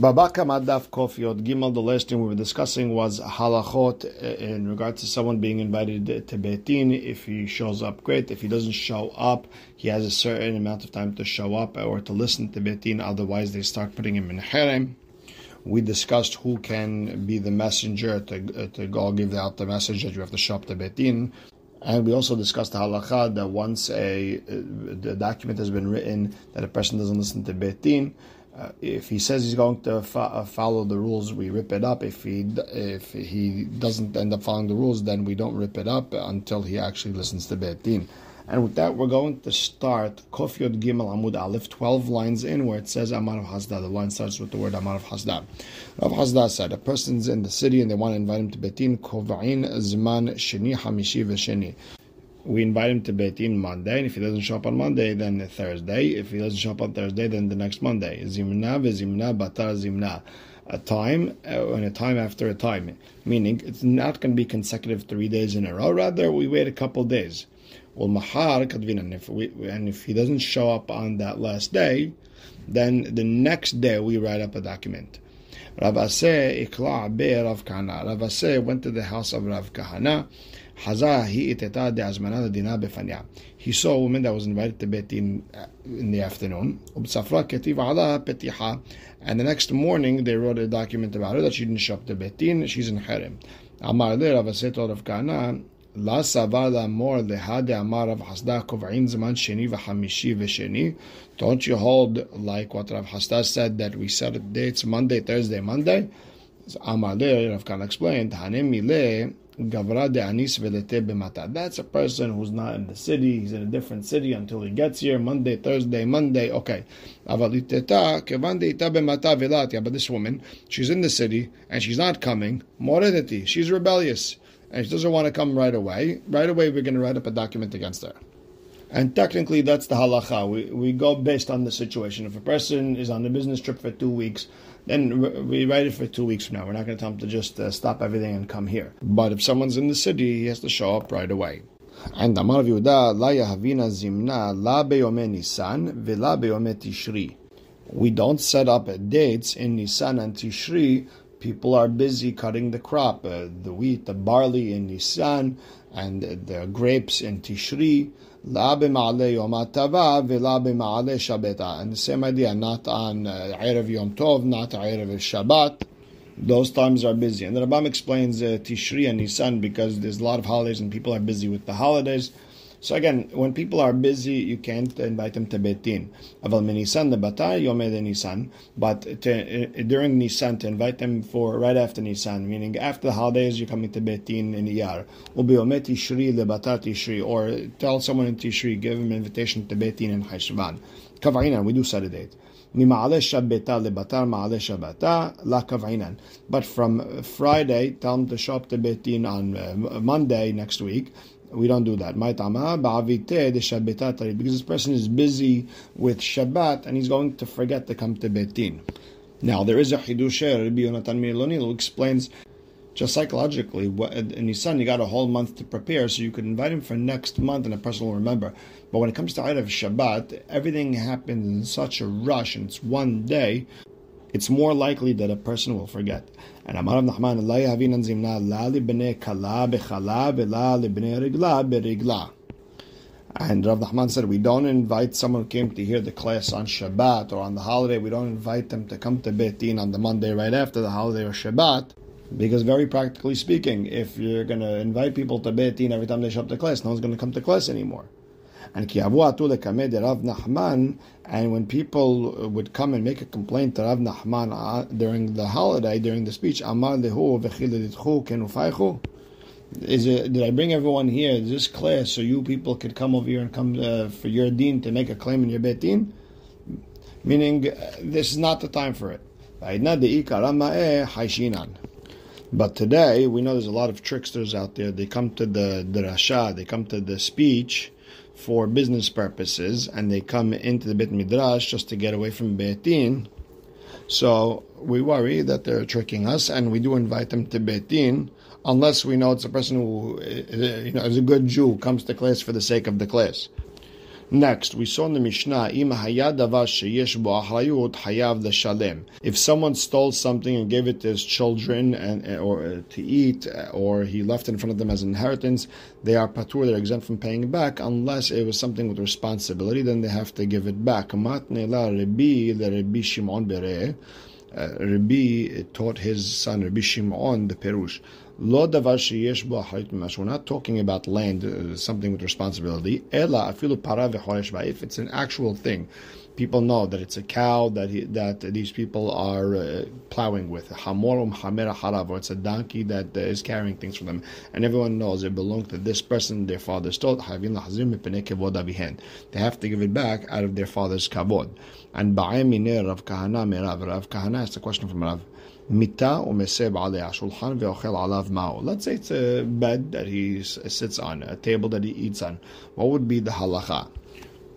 Baba Kama Daf Kofiot Gimel, the last thing we were discussing was halachot eh, eh, in regards to someone being invited to Beit Din. If he shows up, great. If he doesn't show up, he has a certain amount of time to show up or to listen to Beit Din, otherwise they start putting him in Harem. We discussed who can be the messenger to, eh, to go give out the message that you have to show up to Beit Din. And we also discussed the halacha that once a, the document has been written that a person doesn't listen to Beit Din, uh, if he says he's going to fo- uh, follow the rules, we rip it up. If he if he doesn't end up following the rules, then we don't rip it up until he actually listens to Beit Din. And with that, we're going to start Kofyot Gimel Amud Aleph, 12 lines in where it says Amar Rav Hasda. The line starts with the word Amar Rav Hasda. Rav Hasda said, a person's in the city and they want to invite him to Beit Din, Kova'in Zman Sheni Hamishi Vesheni we invite him to Beit Din Monday, and if he doesn't show up on Monday, then Thursday. If he doesn't show up on Thursday, then the next Monday. Zimna v'zimna batar zimna. A time uh, and a time after a time. Meaning, it's not going to be consecutive three days in a row. Rather, we wait a couple days. Well, mahar kadvinan. If we and if he doesn't show up on that last day, then the next day we write up a document. Rav ikla Rav Kahana. Rav Aseh went to the house of Rav Kahana he saw a woman that was invited to bet uh, in, the afternoon. And the next morning they wrote a document about her that she didn't show up to Beit Din. She's in harem. Kana la. Don't you hold like what Rav Hasda said that we set dates Monday, Thursday, Monday? Amar Rav Kahana explained. Gavra de Anis Velete Bemata. That's a person who's not in the city, he's in a different city until he gets here, Monday, Thursday, Monday, okay. But this woman, she's in the city and she's not coming, Moredeti, she's rebellious and she doesn't want to come right away. Right away, we're going to write up a document against her. And technically, that's the halacha. We, we go based on the situation. If a person is on a business trip for two weeks, then we write it for two weeks from now. We're not going to tell him to just uh, stop everything and come here. But if someone's in the city, he has to show up right away. And Amar Yehuda, La Yahavina Zimna, La Beyome Nisan, Vela Beyome Tishri. We don't set up dates in Nisan and Tishri. People are busy cutting the crop, uh, the wheat, the barley in Nisan, and the grapes in Tishri. La b'ma'ale yom ha'tava v'la b'ma'ale shabeta. And the same idea, not on uh, Erev Yom Tov, not Erev Shabbat. Those times are busy. And the Rambam explains uh, Tishri and Nisan because there's a lot of holidays and people are busy with the holidays. So again, when people are busy, you can't invite them to Beit Din. Aval minisan lebatar yome de Nisan. But to, uh, during Nisan, to invite them for right after Nisan, meaning after the holidays, you're coming to Beit Din in Iyar. Ubi yome tishri lebatar tishri. Or tell someone in Tishri, give them invitation to Beit Din in Hashvan. Kavainan, we do set a date. But from Friday, tell them to show up to Beit Din on uh, Monday next week. We don't do that. Because this person is busy with Shabbat and he's going to forget to come to Beit Din. Now, there is a Hidush Rabbi Yonatan Miloni who explains just psychologically, in Nisan, you got a whole month to prepare, so you could invite him for next month and a person will remember. But when it comes to Erev Shabbat, everything happens in such a rush and it's one day it's more likely that a person will forget. And Amar berigla. And Rav Nachman said, we don't invite someone who came to hear the class on Shabbat or on the holiday. We don't invite them to come to Beit Din on the Monday right after the holiday or Shabbat. Because very practically speaking, if you're going to invite people to Beit Din every time they show up to class, no one's going to come to class anymore. And Rav Nachman, and when people would come and make a complaint to Rav Nachman uh, during the holiday, during the speech, Amar lehu. Is it, did I bring everyone here this class so you people could come over here and come uh, for your deen to make a claim in your bet din? Meaning, uh, this is not the time for it. But today, we know there's a lot of tricksters out there. They come to the drasha, they come to the speech, for business purposes and they come into the Beit Midrash just to get away from Beit Din, so we worry that they're tricking us and we do invite them to Beit Din unless we know it's a person who eh, eh, you know, is a good Jew, comes to class for the sake of the class. Next, we saw in the Mishnah, Im hayav If someone stole something and gave it to his children and or uh, to eat, uh, or he left in front of them as inheritance, they are patur, they're exempt from paying back, unless it was something with responsibility, then they have to give it back. Uh, Rabbi taught his son Rabbi Shimon the Perush. Lo davar sheyesh bo We're not talking about land, uh, something with responsibility. Ela afilu para If it's an actual thing, people know that it's a cow that he, that these people are uh, plowing with. Hamorum hamera harav, or it's a donkey that uh, is carrying things for them, and everyone knows it belongs to this person. Their father stole. They have to give it back out of their father's kavod. And ba'emine Rav Kahana merav. Rav Kahana asked a question from Rav. Mita shulchan ve'ochel alav mao. Let's say it's a bed that he sits on, a table that he eats on. What would be the halacha?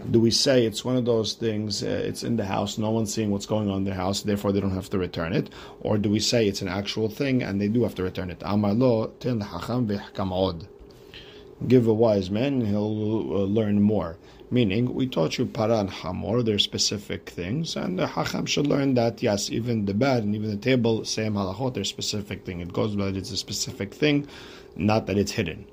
do we say it's one of those things, uh, it's in the house, no one's seeing what's going on in the house, therefore they don't have to return it? Or do we say it's an actual thing and they do have to return it? Amar lo tin hacham Give a wise man, he'll uh, learn more. Meaning, we taught you para and hamor, There's specific things, and the hacham should learn that yes, even the bed and even the table, same halachot, There's specific thing. It goes but it's a specific thing, not that it's hidden.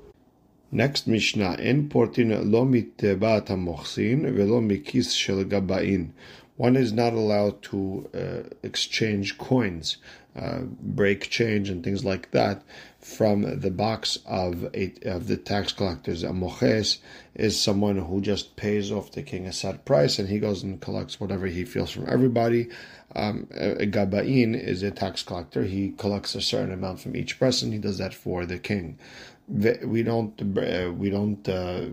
Next Mishnah, In portin lo mitebat hamochsin velo mikis shel gabain. One is not allowed to uh, exchange coins uh, break change, and things like that from the box of a, of the tax collectors. A moches is someone who just pays off the king a set price, and he goes and collects whatever he feels from everybody. Um, a gabain is a tax collector. He collects a certain amount from each person. He does that for the king we don't uh, we don't uh,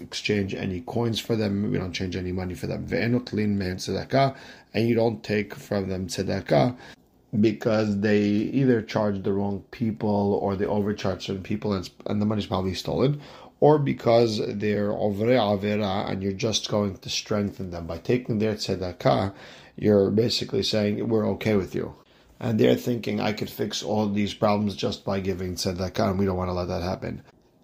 exchange any coins for them. We don't change any money for them. And you don't take from them tzedakah because they either charge the wrong people or they overcharge certain people and, and the money's probably stolen, or because they're over avera and you're just going to strengthen them by taking their tzedakah. You're basically saying we're okay with you and they're thinking I could fix all these problems just by giving tzedakah, and we don't want to let that happen.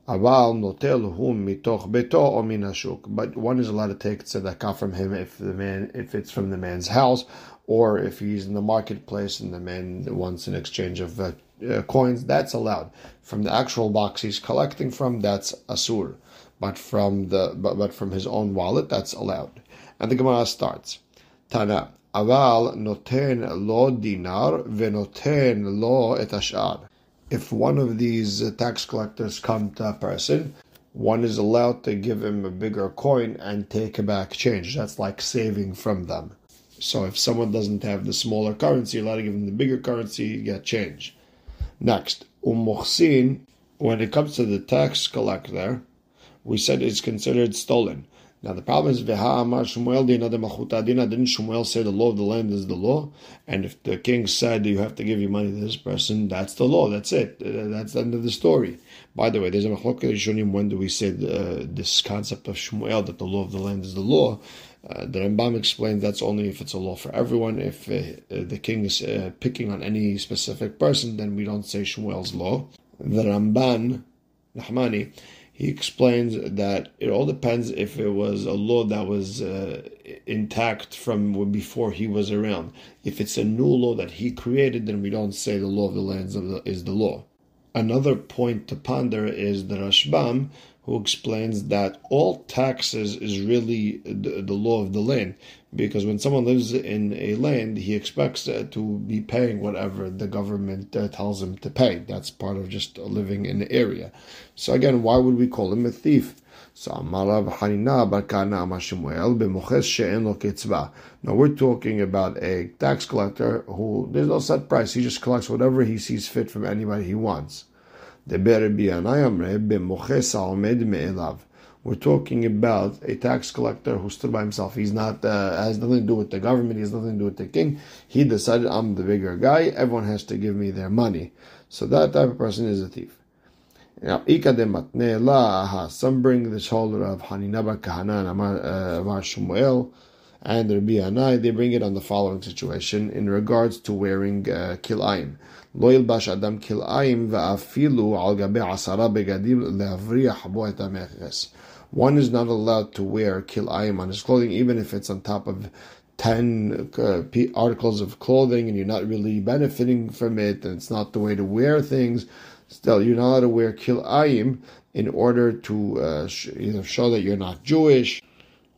Abal notel whom mitoch beto ominashuk, but one is allowed to take tzedakah from him if the man, if it's from the man's house, or if you're using the marketplace and the man wants an exchange of uh, uh, coins, that's allowed. From the actual box he's collecting from, that's asur, but from the but, but from his own wallet, that's allowed. And the Gemara starts, Tana aval noten lo dinar venoten lo et ashar. If one of these uh, tax collectors come to a person, one is allowed to give him a bigger coin and take back change. That's like saving from them. So if someone doesn't have the smaller currency, you're allowed to give them the bigger currency, you get change. Next, umuhsin, when it comes to the tax collector, we said it's considered stolen. Now the problem is Amar Shmuel. Didn't Shmuel say the law of the land is the law? And if the king said you have to give your money to this person, that's the law. That's it. Uh, that's the end of the story. By the way, there's a machlok rishonim. When do we say uh, this concept of Shmuel that the law of the land is the law? Uh, the Rambam explains that's only if it's a law for everyone. If uh, the king is uh, picking on any specific person, then we don't say Shmuel's law. The Ramban, Nahmani, he explains that it all depends if it was a law that was uh, intact from before he was around. If it's a new law that he created, then we don't say the law of the lands of the, is the law. Another point to ponder is the Rashbam, who explains that all taxes is really the, the, law of the land. Because when someone lives in a land, he expects uh, to be paying whatever the government uh, tells him to pay. That's part of just living in the area. So again, why would we call him a thief? Now we're talking about a tax collector who there's no set price. He just collects whatever he sees fit from anybody he wants. We're talking about a tax collector who stood by himself. He's not uh, has nothing to do with the government. He has nothing to do with the king. He decided I'm the bigger guy. Everyone has to give me their money. So that type of person is a thief. Now, some bring the shoulder of Haninaba Amar uh, Shmuel and Rabbi Yannai, they bring it on the following situation in regards to wearing uh, kilayim. לא ילבש אדם כלאיים ואפילו על גבי עשרה בגדים להבריח בו את המכס. One is not allowed to wear kilayim on his clothing, even if it's on top of 10 uh, articles of clothing and you're not really benefiting from it and it's not the way to wear things. Still, you're not allowed to wear kilayim in order to uh, either show that you're not Jewish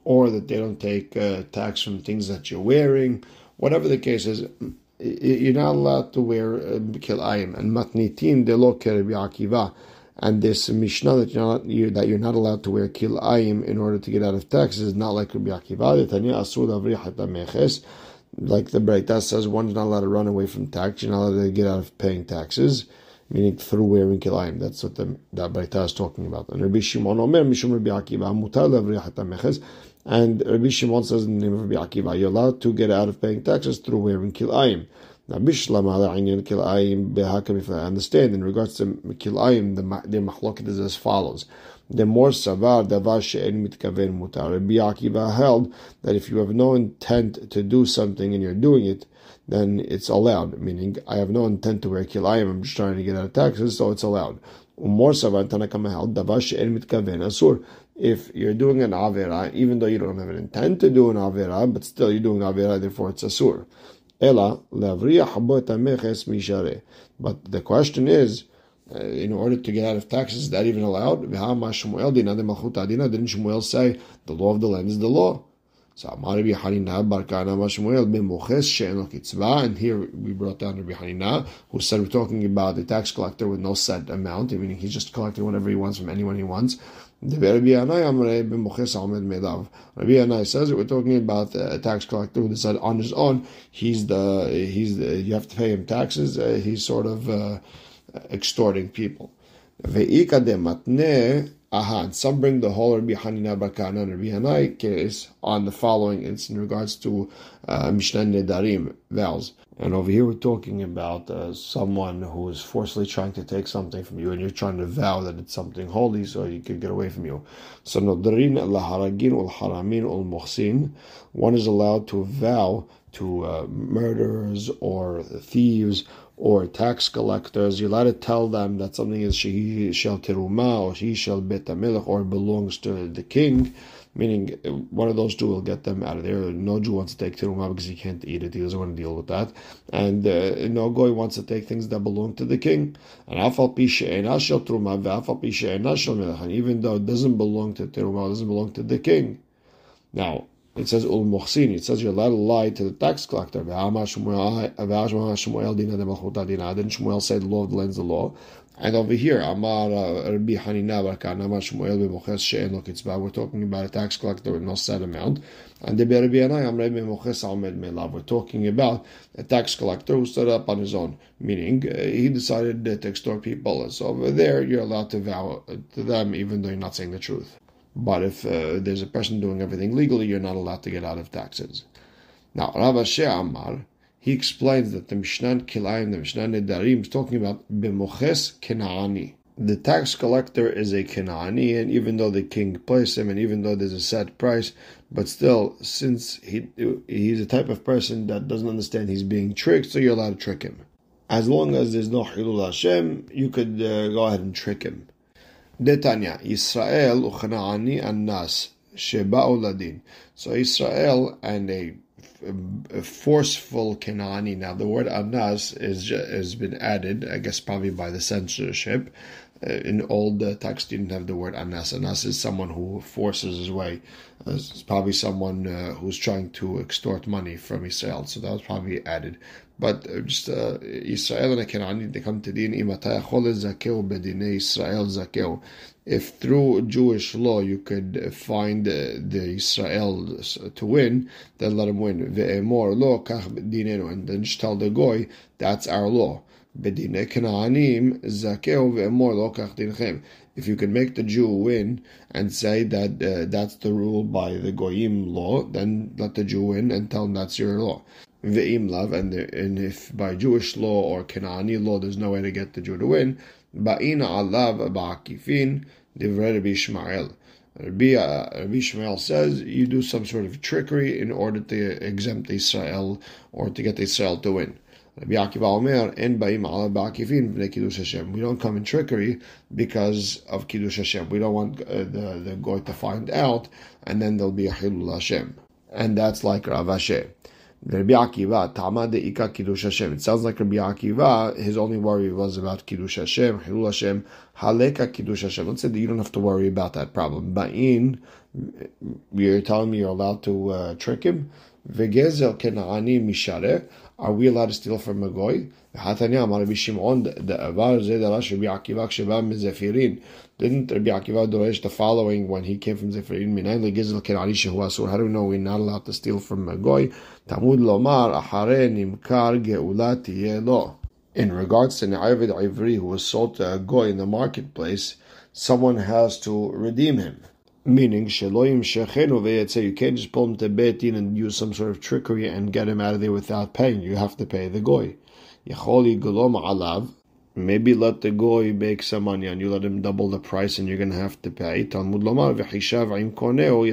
or that they don't take uh, tax from things that you're wearing. Whatever the case is, you're not allowed to wear uh, kilayim. And matnitin de lo Akiva. And this Mishnah that you're not you, that you're not allowed to wear kilayim in order to get out of taxes is not like Rabbi Akiva. Like the Breita says, one's not allowed to run away from tax. You're not allowed to get out of paying taxes meaning through wearing kilayim. That's what the that Baita is talking about. And Rabbi Shimon Omer Mishum Rabbi Akiva Mutar Levriyat And Rabbi Shimon says in the name of Rabbi Akiva, you're allowed to get out of paying taxes through wearing kilayim. Now, Bishlam ala inyan kilayim behakam. If I understand in regards to kilayim, the the machloket is as follows. The more savar davar she'en mitkaven mutar. Rabbi Akiva held that if you have no intent to do something and you're doing it, then it's allowed. Meaning, I have no intent to wear kilayim, I'm just trying to get out of taxes, so it's allowed. More savar tanakama davar she'en mitkaven asur. If you're doing an avera, even though you don't have an intent to do an avera, but still you're doing avera, therefore it's asur. Ela But the question is, uh, in order to get out of taxes, is that even allowed? Didn't Shmuel say the law of the land is the law? So Amar Rabbi Hanina Mashmuel b'moches she'en kitzva, and here we brought down Rabbi Hanina, who said we're talking about the tax collector with no set amount, meaning he's just collecting whatever he wants from anyone he wants. Rabbi Anai says that we're talking about a tax collector who decided on his own he's the he's the, you have to pay him taxes. Uh, he's sort of uh, extorting people. Aha, and some bring the whole Rabbi Hanina Bakana and Rabbi Yannai case on the following it's in regards to uh, Mishnah Nedarim vows. And over here we're talking about uh, someone who is forcibly trying to take something from you and you're trying to vow that it's something holy so he could get away from you. So Nodrin laharagin ul haramin ul. One is allowed to vow to uh, murderers or thieves or tax collectors, you're allowed to tell them that something is she shall teruma or she shall bet or belongs to the king, meaning one of those two will get them out of there. No Jew wants to take teruma because he can't eat it; he doesn't want to deal with that. And uh, no goy wants to take things that belong to the king. And even though it doesn't belong to teruma, it doesn't belong to the king. Now, it says ul. It says you're allowed to lie to the tax collector. Didn't Shmuel the law of the land is the law? And over here, Amar Rabbi Hanina Amar Shmuel b'moches she'en lo. We're talking about a tax collector with no set amount. And the Rabbi Yannai Amar b'moches almed melav. We're talking about a tax collector who stood up on his own, meaning uh, he decided to extort people. So over there, you're allowed to vow to them, even though you're not saying the truth. But if uh, there's a person doing everything legally, you're not allowed to get out of taxes. Now, Rav Ashi Amar, he explains that the Mishnah Kilayim, the Mishnah Nedarim, is talking about B'moches Kenaani. The tax collector is a Kenaani, and even though the king placed him, and even though there's a set price, but still, since he he's a type of person that doesn't understand he's being tricked, so you're allowed to trick him. As long as there's no Hilul Hashem, you could uh, go ahead and trick him. Detanya, Israel uchnaani anas sheba'u ladin. So Israel and a forceful Kenani. Now the word anas is has been added, I guess probably by the censorship. Uh, in old uh, text, didn't have the word anas. Anas is someone who forces his way. Uh, it's probably someone uh, who's trying to extort money from Israel. So that was probably added. But uh, just uh, Israel and Kenani, they come to din zakeu bedine Israel zakeu. If through Jewish law you could find uh, the Israel to win, then let him win. Ve'emor lo kach and then just tell the goy that's our law. Ve'emor lo kach. If you can make the Jew win and say that uh, that's the rule by the goyim law, then let the Jew win and tell him that's your law and, and if by Jewish law or Canaani law there's no way to get the Jew to win, ba'ina alav ba'akifin divrei Rabbi Ishmael. Rabbi, uh, Rabbi Ishmael says you do some sort of trickery in order to exempt Israel or to get Israel to win. Rabbi Akiva Omer, En Ba'im Ala Ba'akifin Kiddush Hashem. We don't come in trickery because of Kiddush Hashem. We don't want uh, the, the goy to find out, and then there'll be a Hilul Hashem. And that's like Rav Ashi. Rabbi Akiva, Tama de Ika Kiddush Hashem. It sounds like Rabbi Akiva, his only worry was about Kiddush Hashem, Hilul Hashem, Haleka Kiddush Hashem. Let's say that you don't have to worry about that problem. Ba'in, you're telling me you're allowed to uh, trick him? Vegezel Kena'ani Mishare. Are we allowed to steal from a goy? Hatanya Amar Rabbi Shimon Avar Zedarash Rabbi Akiva Ksheba Mizefirin. Didn't Rabbi Akiva Doresh the following when he came from Zefirin? Minayin Legizel Kenani Shehu. How do we know we're not allowed to steal from a goy? Talmud Lomar Ahare Nimkar Geulat Yelo. In regards to Ne'avid Ivri who was sold to a goy in the marketplace, someone has to redeem him. Meaning, Sheloim Shechenu say you can't just pull him to Beit Din and use some sort of trickery and get him out of there without paying. You have to pay the goy. Alav. Maybe let the goy make some money and you let him double the price and you're going to have to pay. Talmud Lomar im koneo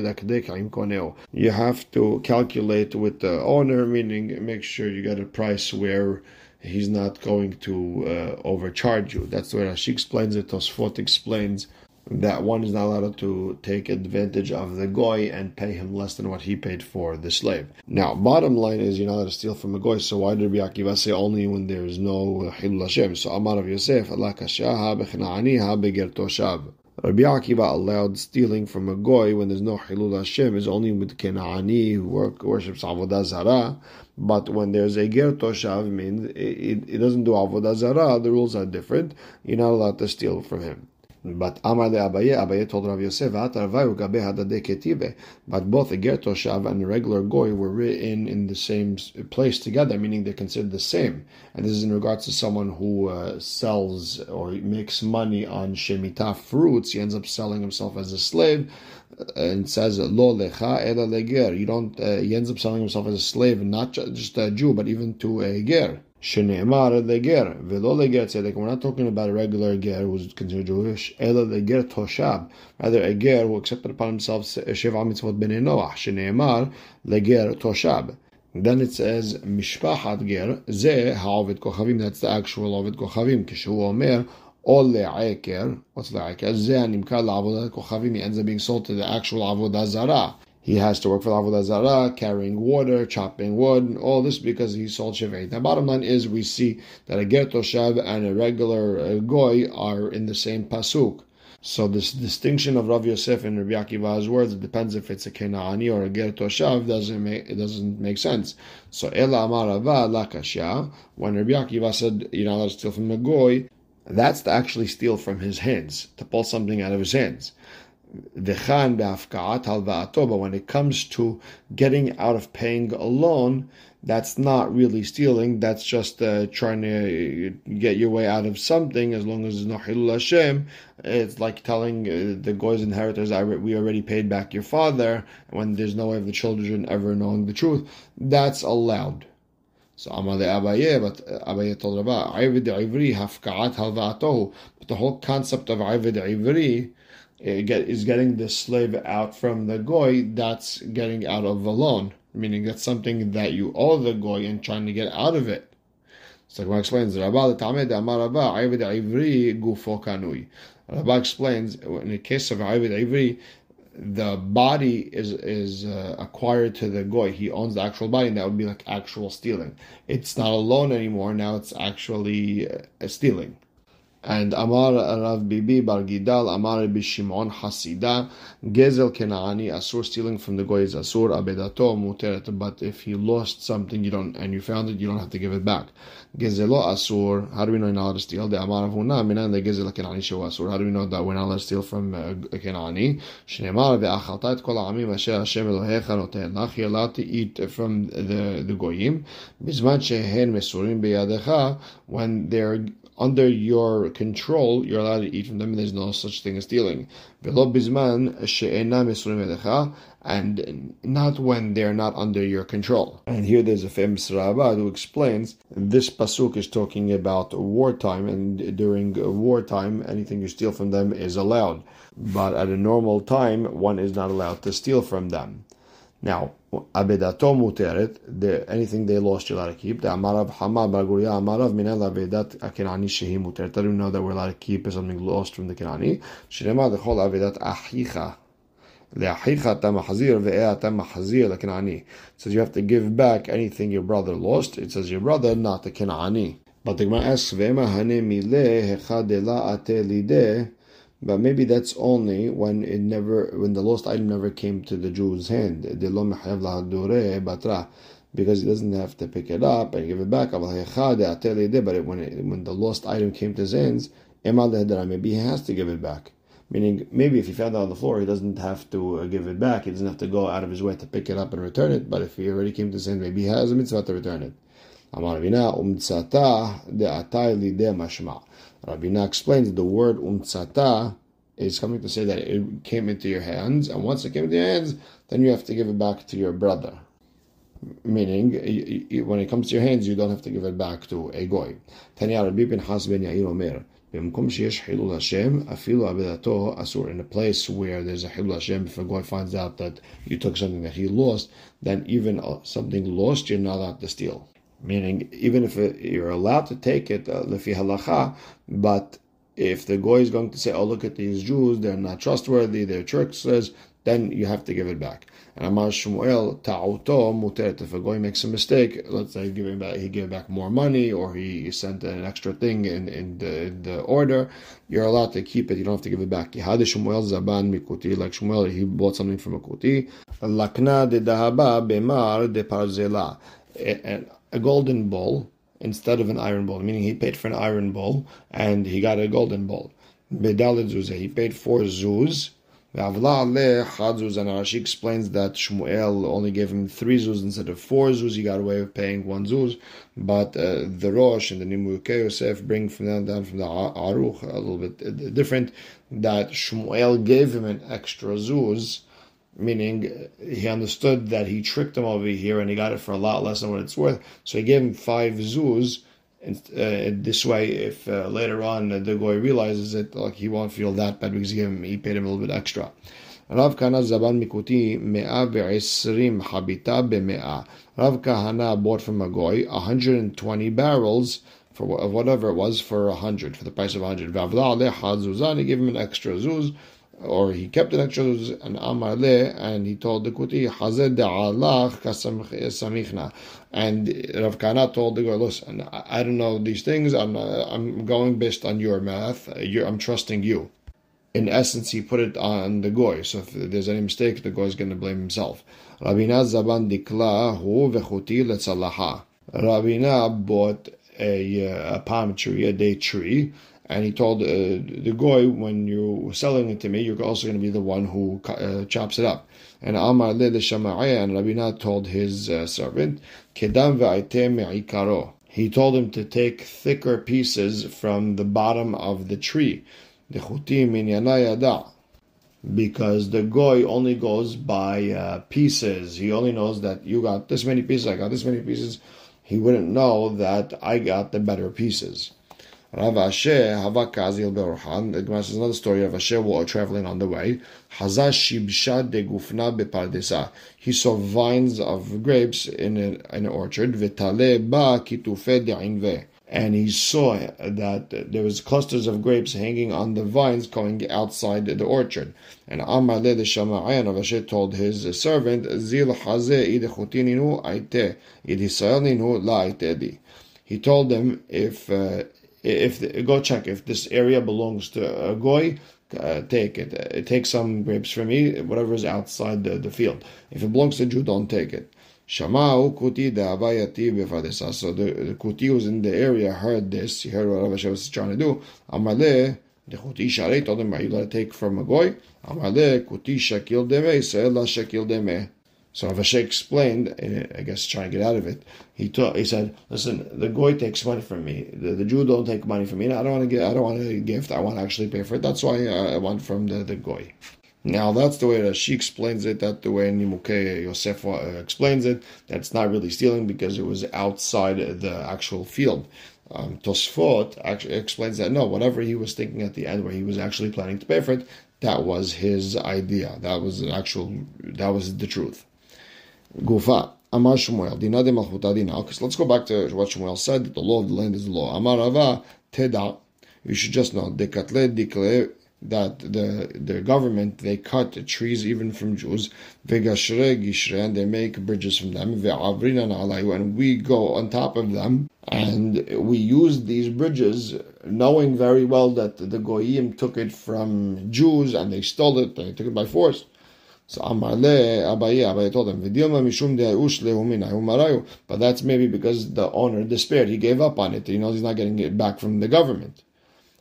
im koneo. You have to calculate with the owner, meaning make sure you get a price where he's not going to uh, overcharge you. That's the way Rashi explains it. Tosfot explains that one is not allowed to take advantage of the goy and pay him less than what he paid for the slave. Now, bottom line is you're not allowed to steal from a goy, so why did Rabbi Akiva say only when there is no Hilul Hashem? So Amar Rav Yosef, Allah kashaha bechna'aniha beger toshav. Rabbi Akiva allowed stealing from a goy when there's no Hilul Hashem is only with Kena'ani who work, worships Avodah Zarah. But when there's a Ger Toshav, means it, it, it doesn't do Avodah Zarah, the rules are different. You're not allowed to steal from him. But Amar Abaye, Abaye told Rav Yosef, But both a ger toshav and a regular goy were written in the same place together, meaning they're considered the same. And this is in regards to someone who uh, sells or makes money on shemitah fruits. He ends up selling himself as a slave and says lo lecha ela leger. You don't. Uh, he ends up selling himself as a slave, not just a Jew, but even to a ger. Shene'emar leger, velo leger tzedek. We're not talking about a regular ger who's considered Jewish. Ela leger toshab. Rather, a ger who accepted upon himself sheva mitzvot b'nei Noach. Shene'emar leger toshab. Then it says mishpachat ger ze ha'ovid kochavim. That's the actual ovid kochavim. Kishu omer or le'aker. What's le'aker? Ze animkar la'avodat kochavim. He ends up being sold to the actual avodah zarah. He has to work for Avodah Zarah, carrying water, chopping wood, all this because he sold Shevet. The bottom line is we see that a Ger Toshav and a regular uh, Goy are in the same Pasuk. So this distinction of Rav Yosef and Rabbi Akiva's words, it depends if it's a Kenaani or a Ger Toshav, doesn't make, it doesn't make sense. So Ela Amar Rava Lakashya, when Rabbi Akiva said, not allowed to steal from a Goy, that's to actually steal from his hands, to pull something out of his hands. V'chan be'afka'at halva'ato, but when it comes to getting out of paying a loan, that's not really stealing. That's just uh, trying to get your way out of something. As long as there's no hilul Hashem, it's like telling uh, the goy's inheritors, "We already paid back your father." When there's no way of the children ever knowing the truth, that's allowed. So Amale Abaye, but Abaye told Rabba, "Ayvid Ivri hafka'at halva'ato." But the whole concept of Ayvid Ivri is getting the slave out from the goy, that's getting out of a loan, meaning that's something that you owe the goy and trying to get out of it. So Gemara explains, Rabba. Rabba explains, in the case of Ayvid Ivri, the body is is uh, acquired to the goy. He owns the actual body, and that would be like actual stealing. It's not a loan anymore. Now it's actually uh, stealing. And Amar Rav Bibi Bar Gidal, Amar Bishimon Hasida, Gezel Kenaani, Asur stealing from the goy is Asur, Abedato Muteret. But if he lost something, you don't, and you found it, you don't have to give it back. Gezelo Asur, how do we know not to steal? The Amar Avuna, Minan the Gezel Kenaani Shehu Asur. How do we know that we're not allowed to steal from uh, Kenaani? Shneimar Ve'achalta et kol ha'amim asher Hashem Elohecha noten lach. You're allowed to eat from the, the goyim. Bizman shehen mesurim beyadecha, when they're under your control, you're allowed to eat from them, and there's no such thing as stealing. And not when they're not under your control. And here there's a famous Rabbah who explains this pasuk is talking about wartime, and during wartime, anything you steal from them is allowed. But at a normal time, one is not allowed to steal from them. Now, Abedato muteret, anything they lost you're allowed to keep. The Amarav Hamad Barguria Amarav Minel Abedat Akinani Shehi muteret. I don't know that we're allowed to keep something lost from the Kinani. Shirema Dechol Abedat Achicha. Le'achicha tamahazir ve'ea tamahazir le'kinani. It says you have to give back anything your brother lost. It says your brother, not the Kinani. But the Gemara asks, ve'ema hane mile hechadela ate lideh but maybe that's only when it never, when the lost item never came to the Jew's hand. Because he doesn't have to pick it up and give it back. But when, it, when the lost item came to his hands, maybe he has to give it back. Meaning, maybe if he found it on the floor, he doesn't have to uh, give it back. He doesn't have to go out of his way to pick it up and return it. But if he already came to his hand, maybe he has a mitzvah to return it. Rabbi Na explained that the word umtsata is coming to say that it came into your hands, and once it came into your hands, then you have to give it back to your brother. Meaning, when it comes to your hands, you don't have to give it back to a goy. Tanya Rabbi Pinchas ben Yair Omer. In a place where there's a Hilul Hashem, if a guy finds out that you took something that he lost, then even uh, something lost, you're not allowed to steal meaning even if it, you're allowed to take it uh, halacha, but if the goy is going to say, "Oh, look at these Jews; they're not trustworthy; they're tricksters," then you have to give it back. And Amar Shmuel ta'uto muteret. If a goy makes a mistake, let's say back, he gave back more money, or he sent an extra thing in, in, the, in the order, you're allowed to keep it. You don't have to give it back. Yihad Shmuel zaban mikuti. Like Shmuel, he bought something from a kuti. Lakna de dahaba bemar de parzela. And a golden ball instead of an iron ball, meaning he paid for an iron ball and he got a golden ball. Bedalid he paid four zuz. And Rashi explains that Shmuel only gave him three zuz instead of four zuz. He got away with paying one zuz. But uh, the Rosh and the Nimukei Yosef bring from down, down from the Aruch a little bit uh, different. That Shmuel gave him an extra zuz meaning he understood that he tricked him over here and he got it for a lot less than what it's worth. So he gave him five zuz. And uh, this way, if uh, later on the guy realizes it, like he won't feel that bad because he, him, he paid him a little bit extra. Rav Kahana Mikuti Me'a Ve'esrim Habita Be'me'a. Rav Kahana bought from a goy 120 barrels for whatever it was for a hundred, for the price of a hundred. Vavla Ale Hadzuzan, he gave him an extra zuz or he kept an extra and Amar le, and he told the Kuti, Hazed da'alach samichna. And Rav Kahana told the girl, listen, I don't know these things, I'm, uh, I'm going based on your math, You're, I'm trusting you. In essence, he put it on the goy. So if there's any mistake, the goy is going to blame himself. Rabina Zaban dikla hu vechuti letzalaha. Rabina bought a, uh, a palm tree, a date tree, and he told uh, the goy, when you're selling it to me, you're also going to be the one who uh, chops it up. And Amar le and Rabina told his uh, servant, Kedam me'ikaro. He told him to take thicker pieces from the bottom of the tree. Because the goy only goes by uh, pieces. He only knows that you got this many pieces, I got this many pieces. He wouldn't know that I got the better pieces. Rav Ashi Havakazil Berhan. The Gemara says another story of Ashi while traveling on the way. Hazah Shibsha de Gufna Bepardesa. He saw vines of grapes in, an orchard. Vitale Ba Kitufe de. And he saw that there was clusters of grapes hanging on the vines going outside the orchard. And Amar le Shama'ayan of Ashi told his servant, Zil Haze Idechutininu Aite, Idisraelinu La. He told them, if uh, if the, go check if this area belongs to a goy, uh, take it. Uh, take some grapes from me, whatever is outside the, the field. If it belongs to Jew, don't take it. Shamau kuti de'avayati befadesa. So the, the kuti was in the area, heard this, he heard what Rav was trying to do. Amaleh, the kuti sharei told him, are you going to take from a goy? Amaleh, kuti shakil deme, la shakil deme. So Rav Ashi explained, I guess trying to get out of it, he taught, he said, listen, the goy takes money from me. The, the Jew don't take money from me. I don't want to get I don't want a gift. I want to actually pay for it. That's why I want from the, the goy. Now that's the way that she explains it. That the way Nimukei Yosef uh, explains it. That's not really stealing because it was outside the actual field. Um, Tosfot actually explains that no, whatever he was thinking at the end, where he was actually planning to pay for it, that was his idea. That was the actual. That was the truth. Gufa. Amar Shmuel, Dina de Malchuta Dina. Okay, so let's go back to what Shmuel said, that the law of the land is the law. Amar Rava, Teda. You should just know, Dekatle Dikle, that the the government, they cut the trees even from Jews, Vegashre Gishre, and they make bridges from them, Ve'avrina Na'alayu, and we go on top of them, and we use these bridges, knowing very well that the Goyim took it from Jews, and they stole it, they took it by force. So Amar le Abaye, Abaye told him, Vidilma mishum lehumina But that's maybe because the owner despaired. He gave up on it. He knows he's not getting it back from the government.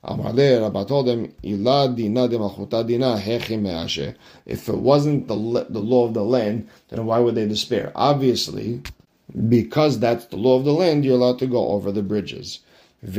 Amar le Rabba told him, Ila dina de malchuta dina hechi If it wasn't the, the law of the land, then why would they despair? Obviously, because that's the law of the land, you're allowed to go over the bridges. But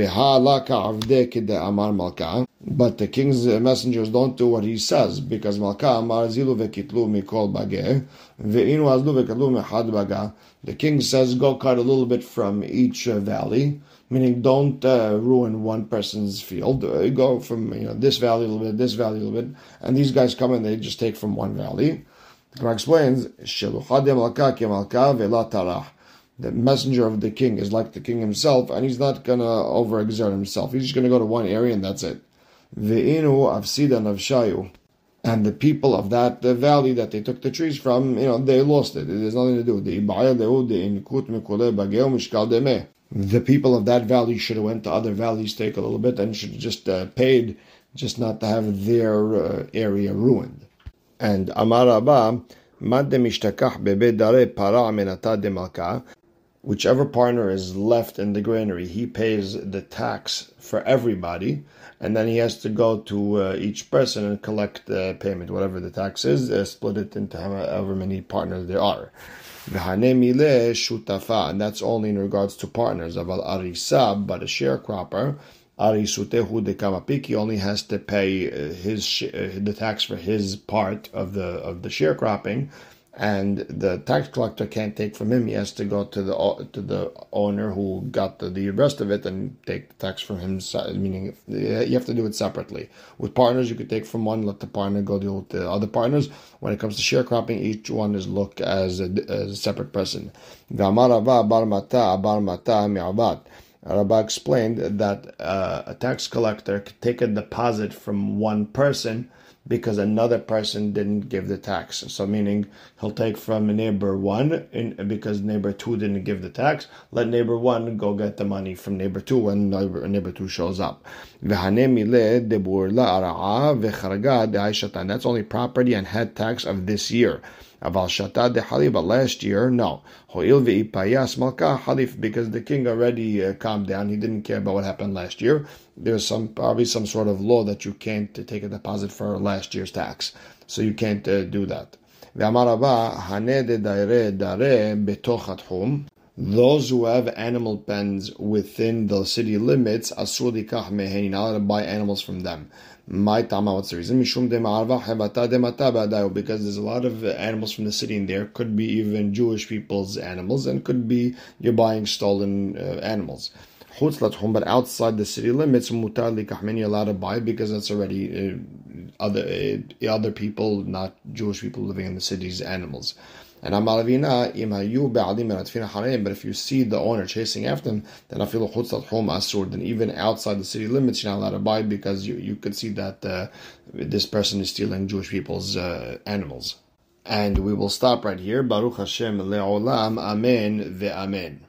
the king's messengers don't do what he says because Malka Amar Zilu vekitlu mikol bageh ve'inu azlu vekitlu mehad baga. The king says go cut a little bit from each uh, valley, meaning don't uh, ruin one person's field. Uh, go from you know this valley a little bit, this valley a little bit, and these guys come and they just take from one valley. The Gemara explains Sheluchad Malka ke Malka ve'la tarah the messenger of the king is like the king himself, and he's not gonna overexert himself. He's just gonna go to one area and that's it. Ve'inu avsida navshayu. And the people of that the valley that they took the trees from, you know, they lost it. There's nothing to do. The The people of that valley should have went to other valleys, take a little bit, and should have just uh, paid, just not to have their uh, area ruined. And Amar Abba, Mad bebe dare para amenata de whichever partner is left in the granary, he pays the tax for everybody, and then he has to go to uh, each person and collect the payment, whatever the tax is, uh, split it into however many partners there are. And that's only in regards to partners. Aval arisab, but a sharecropper, arisutehu de kamapiki only has to pay uh, his uh, the tax for his part of the of the sharecropping and the tax collector can't take from him. He has to go to the to the owner who got the, the rest of it and take the tax from him. Meaning you have to do it separately. With partners, you could take from one, let the partner go deal with the other partners. When it comes to sharecropping, each one is looked as a, as a separate person. Rabba explained that uh, a tax collector could take a deposit from one person because another person didn't give the tax. So meaning he'll take from neighbor one in, because neighbor two didn't give the tax. Let neighbor one go get the money from neighbor two when neighbor, neighbor two shows up. That's only property and head tax of this year. Aval shata de halif, but last year, no. Ho'il ve'ipayas malka halif, because the king already uh, calmed down. He didn't care about what happened last year. There's some probably some sort of law that you can't uh, take a deposit for last year's tax, so you can't uh, do that. Those who have animal pens within the city limits, asur likach meheni, not to buy animals from them. My tama, what's the reason? Mishum de because there's a lot of animals from the city in there. Could be even Jewish people's animals, and could be you're buying stolen uh, animals. But outside the city limits, mutar likahmin, you're allowed to buy because that's already uh, other uh, other people, not Jewish people living in the city's animals. And. But if you see the owner chasing after them, then afilu chutzat home asur. Then even outside the city limits, you're not allowed to buy because you, you could see that uh, this person is stealing Jewish people's uh, animals. And we will stop right here. Baruch Hashem le'olam. Amen ve'amen.